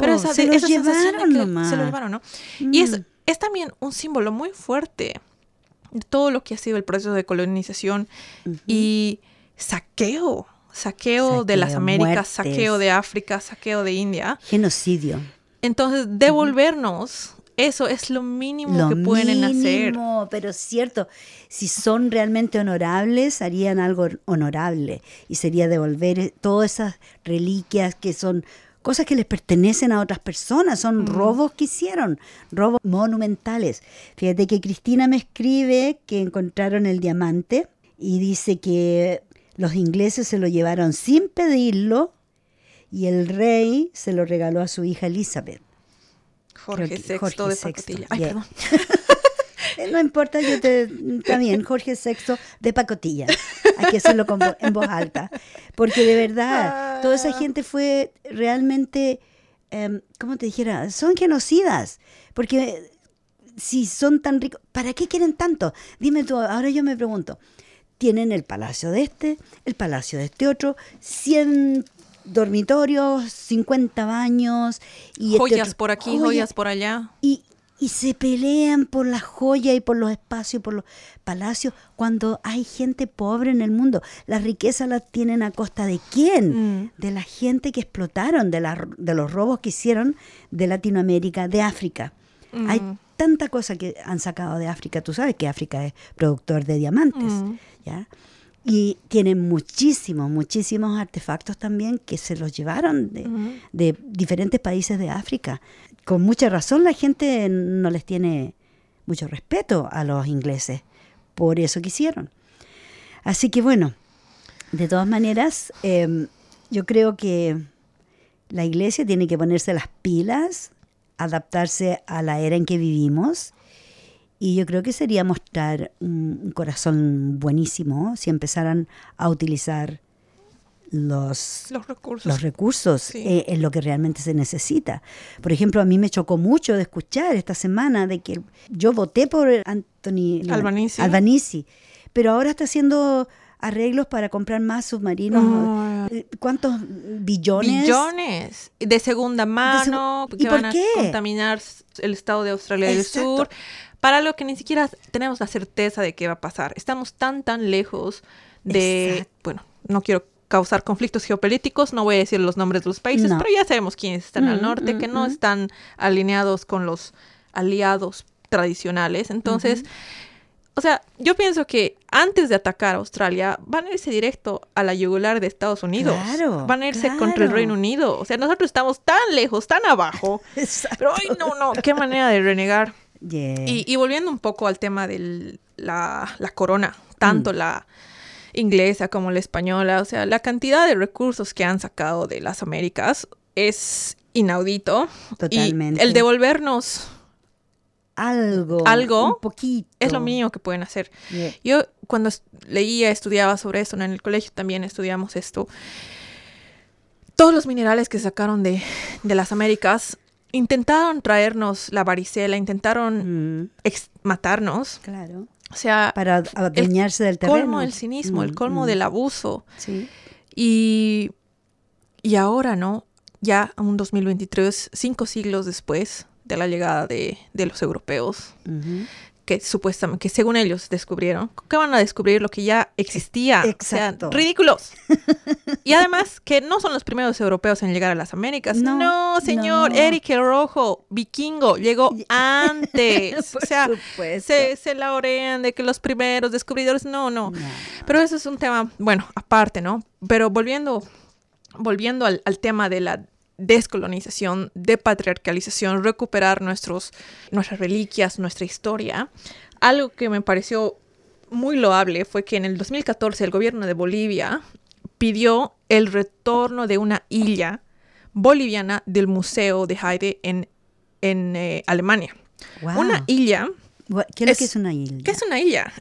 Pero esa, se los esa sensación de llevaron que nomás. se lo llevaron, ¿no? Y es, Mm. es también un símbolo muy fuerte de todo lo que ha sido el proceso de colonización y saqueo. Saqueo de las Américas, muertes. saqueo de África, saqueo de India. Genocidio. Entonces, devolvernos, eso es lo mínimo Lo que pueden hacer. mínimo, pero es cierto, si son realmente honorables, harían algo honorable y sería devolver eh, todas esas reliquias que son cosas que les pertenecen a otras personas, son robos que hicieron, robos monumentales. Fíjate que Cristina me escribe que encontraron el diamante y dice que los ingleses se lo llevaron sin pedirlo y el rey se lo regaló a su hija Elizabeth. Jorge que VI Jorge de Pacotilla. Ay, yeah. perdón. Eh, No importa, yo te. Bien, Jorge VI de pacotilla. Hay que hacerlo con en voz alta. Porque de verdad, toda esa gente fue realmente em, ¿cómo te dijera? Son genocidas, porque si son tan ricos, ¿para qué quieren tanto? Dime tú, ahora yo me pregunto, tienen el palacio de este, el palacio de este otro, 100 dormitorios, 50 baños. Y este joyas por aquí, joyas por allá. Y, y se pelean por las joyas y por los espacios, por los palacios, cuando hay gente pobre en el mundo. La riqueza la tienen a costa de quién? Mm. De la gente que explotaron, de, la, de los robos que hicieron de Latinoamérica, de África. Hay mm. tanta cosa que han sacado de África. Tú sabes que África es productor de diamantes, mm. ¿ya? Y tienen muchísimos, muchísimos artefactos también que se los llevaron de, de, diferentes países de África. Con mucha razón la gente no les tiene mucho respeto a los ingleses por eso que hicieron. Así que bueno, de todas maneras, em, yo creo que la iglesia tiene que ponerse las pilas, adaptarse a la era en que vivimos y yo creo que sería mostrar un, corazón buenísimo si empezaran a utilizar los, los recursos, los recursos eh, en lo que realmente se necesita. Por ejemplo, a mí me chocó mucho de escuchar esta semana de que yo voté por Anthony Albanese, pero ahora está haciendo arreglos para comprar más submarinos. Eh, ¿Cuántos billones? Billones. De segunda mano que van a contaminar el estado de Australia del Sur para lo que ni siquiera tenemos la certeza de qué va a pasar. Estamos tan, tan lejos de, bueno, no quiero causar conflictos geopolíticos, no voy a decir los nombres de los países, pero ya sabemos quiénes están al mm, norte, mm, que no mm. están alineados con los aliados tradicionales. Entonces, o sea, yo pienso que antes de atacar a Australia, van a irse directo a la yugular de Estados Unidos. van a irse contra el Reino Unido. O sea, nosotros estamos tan lejos, tan abajo. Pero, ay, no, no, qué manera de renegar. Y, volviendo un poco al tema de la, corona, tanto mm. la inglesa como la española, o sea, la cantidad de recursos que han sacado de las Américas es inaudito. Totalmente. Y el devolvernos algo, algo un poquito. es lo mínimo que pueden hacer. Yo cuando leía, estudiaba sobre esto, en el colegio también estudiamos esto. Todos los minerales que sacaron de, de las Américas intentaron traernos la varicela, intentaron mm. matarnos. Claro. O sea, para adueñarse del terreno. El colmo del cinismo, el mm, colmo mm. del abuso. Sí. Y, y ahora, ¿no? Ya un 2023, cinco siglos después de la llegada de, de los europeos, que supuestamente, que según ellos descubrieron, que van a descubrir lo que ya existía. Exacto. ridículos. y además que no son los primeros europeos en llegar a las Américas. No, señor, Eric el Rojo, vikingo, llegó antes. o sea, se, se, laurean de que los primeros descubridores, no, no, Pero eso es un tema, bueno, aparte, ¿no? Pero volviendo, volviendo al, al tema de la descolonización, depatriarcalización, recuperar nuestros, nuestras reliquias, nuestra historia. Algo que me pareció muy loable fue que en el 2014 el gobierno de Bolivia pidió el retorno de una isla boliviana del Museo de Heide en, en eh, Alemania. Una isla ¿Qué es, que es una isla? ¿Qué es una isla?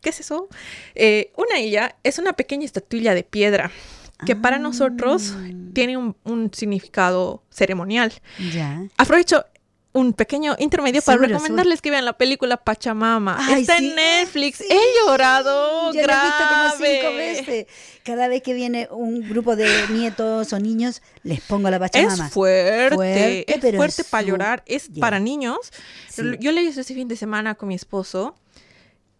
¿Qué es eso? Eh, una isla es una pequeña estatuilla de piedra que para nosotros ah. tiene un, significado ceremonial. Ya. Aprovecho un pequeño intermedio para recomendarles que vean la película Pachamama. Está en Netflix. He llorado Yo grave. como cinco veces. Cada vez que viene un grupo de nietos o niños, les pongo la Pachamama. Es fuerte, es fuerte para llorar. Es para niños. Yo leí eso ese fin de semana con mi esposo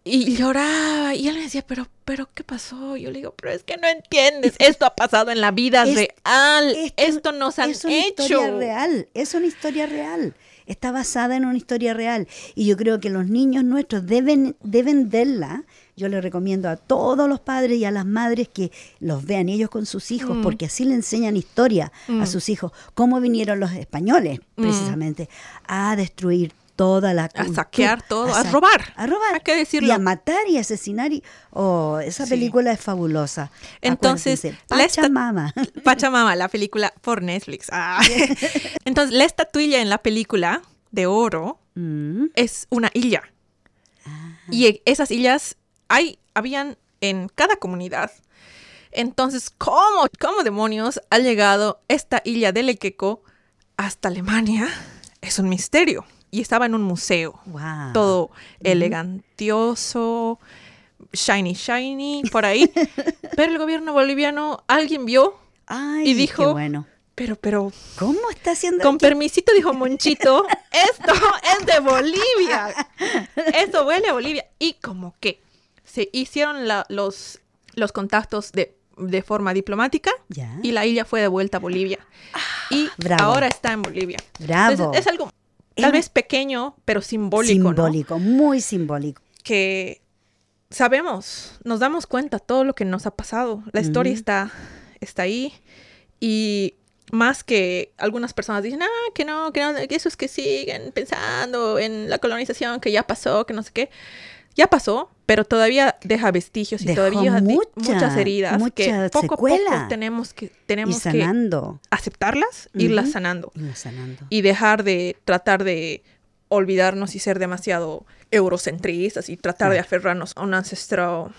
y lloraba y él me decía, pero, pero, ¿qué pasó? Yo le digo, pero es que no entiendes, esto ha pasado en la vida real, esto, nos han es una hecho. Historia real, es una historia real, está basada en una historia real y yo creo que los niños nuestros deben, deben verla. Yo le recomiendo a todos los padres y a las madres que los vean ellos con sus hijos, mm. porque así le enseñan historia a mm. sus hijos, cómo vinieron los españoles, mm. precisamente, a destruir toda la A saquear todo, a, robar. A robar. Hay que decirlo. Y a matar y asesinar. Y, oh, esa película es fabulosa. Entonces, Pachamama. Pachamama, la película por Netflix. Ah. Entonces, la estatuilla en la película de oro mm. es una isla. Y esas islas hay, habían en cada comunidad. Entonces, ¿cómo, cómo demonios ha llegado esta isla de Lequeco hasta Alemania es un misterio. Y estaba en un museo. Wow. Todo elegantioso, shiny, shiny, por ahí. Pero el gobierno boliviano, alguien vio Ay, y dijo, qué bueno. pero, pero, ¿Cómo está haciendo? con qué- permisito, dijo Monchito, esto es de Bolivia. Esto huele a Bolivia. Y como que se hicieron la- los, los contactos de, de forma diplomática y la isla fue devuelta a Bolivia. y bravo. ahora está en Bolivia. Bravo. Entonces, es algo tal vez pequeño, pero simbólico, ¿no? simbólico, muy simbólico. que sabemos, nos damos cuenta todo lo que nos ha pasado. La historia está, está ahí y más que algunas personas dicen, ah, que no, que no, que eso es que siguen pensando en la colonización, que ya pasó, que no sé qué. Ya pasó, pero todavía deja vestigios y Dejó todavía mucha- muchas heridas que poco a poco secuela. tenemos que tenemos que aceptarlas, irlas sanando Y sanando. y dejar de tratar de olvidarnos y ser demasiado eurocentristas y tratar de aferrarnos a un ancestro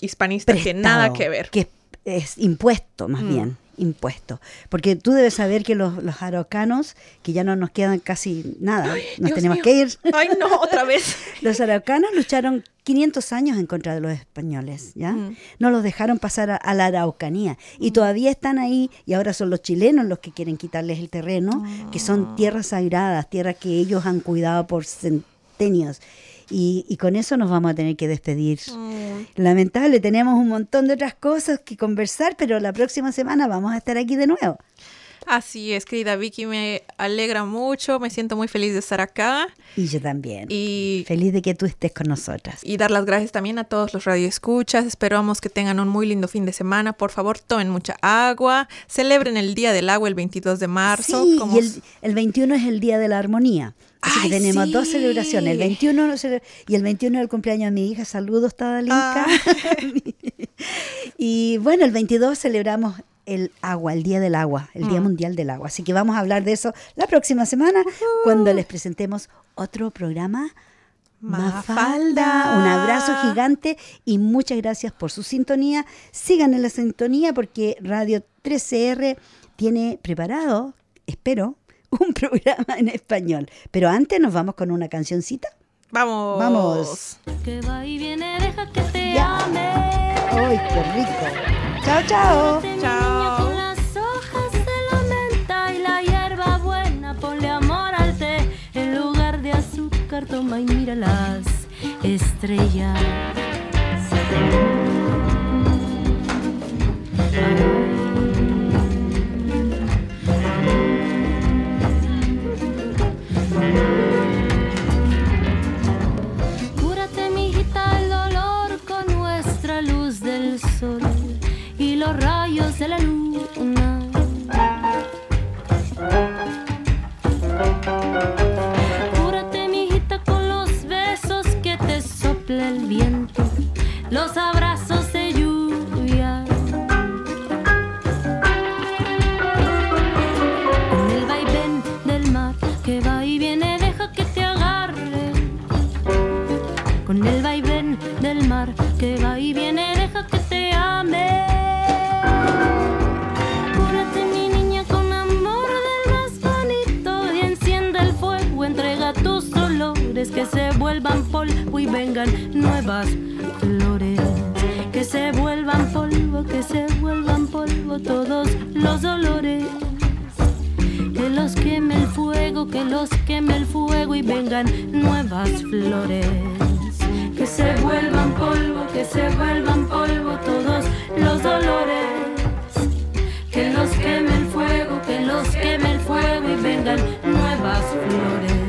hispanista que nada que ver. Que es impuesto, más Mm. bien, impuesto. Porque tú debes saber que los, los araucanos, que ya no nos quedan casi nada, nos Dios tenemos mío. que ir. Ay, no, otra vez. Los araucanos lucharon 500 años en contra de los españoles, ¿ya? Mm. No los dejaron pasar a, a la Araucanía. Y todavía están ahí y ahora son los chilenos los que quieren quitarles el terreno, que Ah. son tierras sagradas, tierras que ellos han cuidado por centenios. Y, y con eso nos vamos a tener que despedir. Mm. Lamentable, tenemos un montón de otras cosas que conversar, pero la próxima semana vamos a estar aquí de nuevo. Así es, querida Vicky, me alegra mucho, me siento muy feliz de estar acá Y yo también. y, Feliz de que tú estés con nosotras. y dar las gracias también a todos los radioescuchas. Esperamos que tengan un muy lindo fin de semana. Por favor, tomen mucha agua, celebren el Día del Agua el 22 de marzo. Sí, como y el, el 21 es el Día de la Armonía. Así Ay, que tenemos dos sí. celebraciones. El 21 no cele- y el 21 es el cumpleaños de mi hija. Saludos, Tadalinka. Ah. y bueno, el 22 celebramos el agua, el Día del Agua, el Día Mm. Mundial del Agua. Así que vamos a hablar de eso la próxima semana cuando les presentemos otro programa. Mafalda, un abrazo gigante y muchas gracias por su sintonía. Sigan en la sintonía porque Radio 13R tiene preparado, espero, un programa en español. Pero antes nos vamos con una cancioncita. Vamos. Vamos. Que va y viene, deja que te ame. ¡Ay, qué rico! ¡Chao, chao! Chao. Las estrellas. Vengan nuevas flores. Que se vuelvan polvo, que se vuelvan polvo todos los dolores. Que los queme el fuego, que los queme el fuego y vengan nuevas flores. Que se vuelvan polvo, que se vuelvan polvo todos los dolores. Que los queme el fuego, que los queme el fuego y vengan nuevas flores.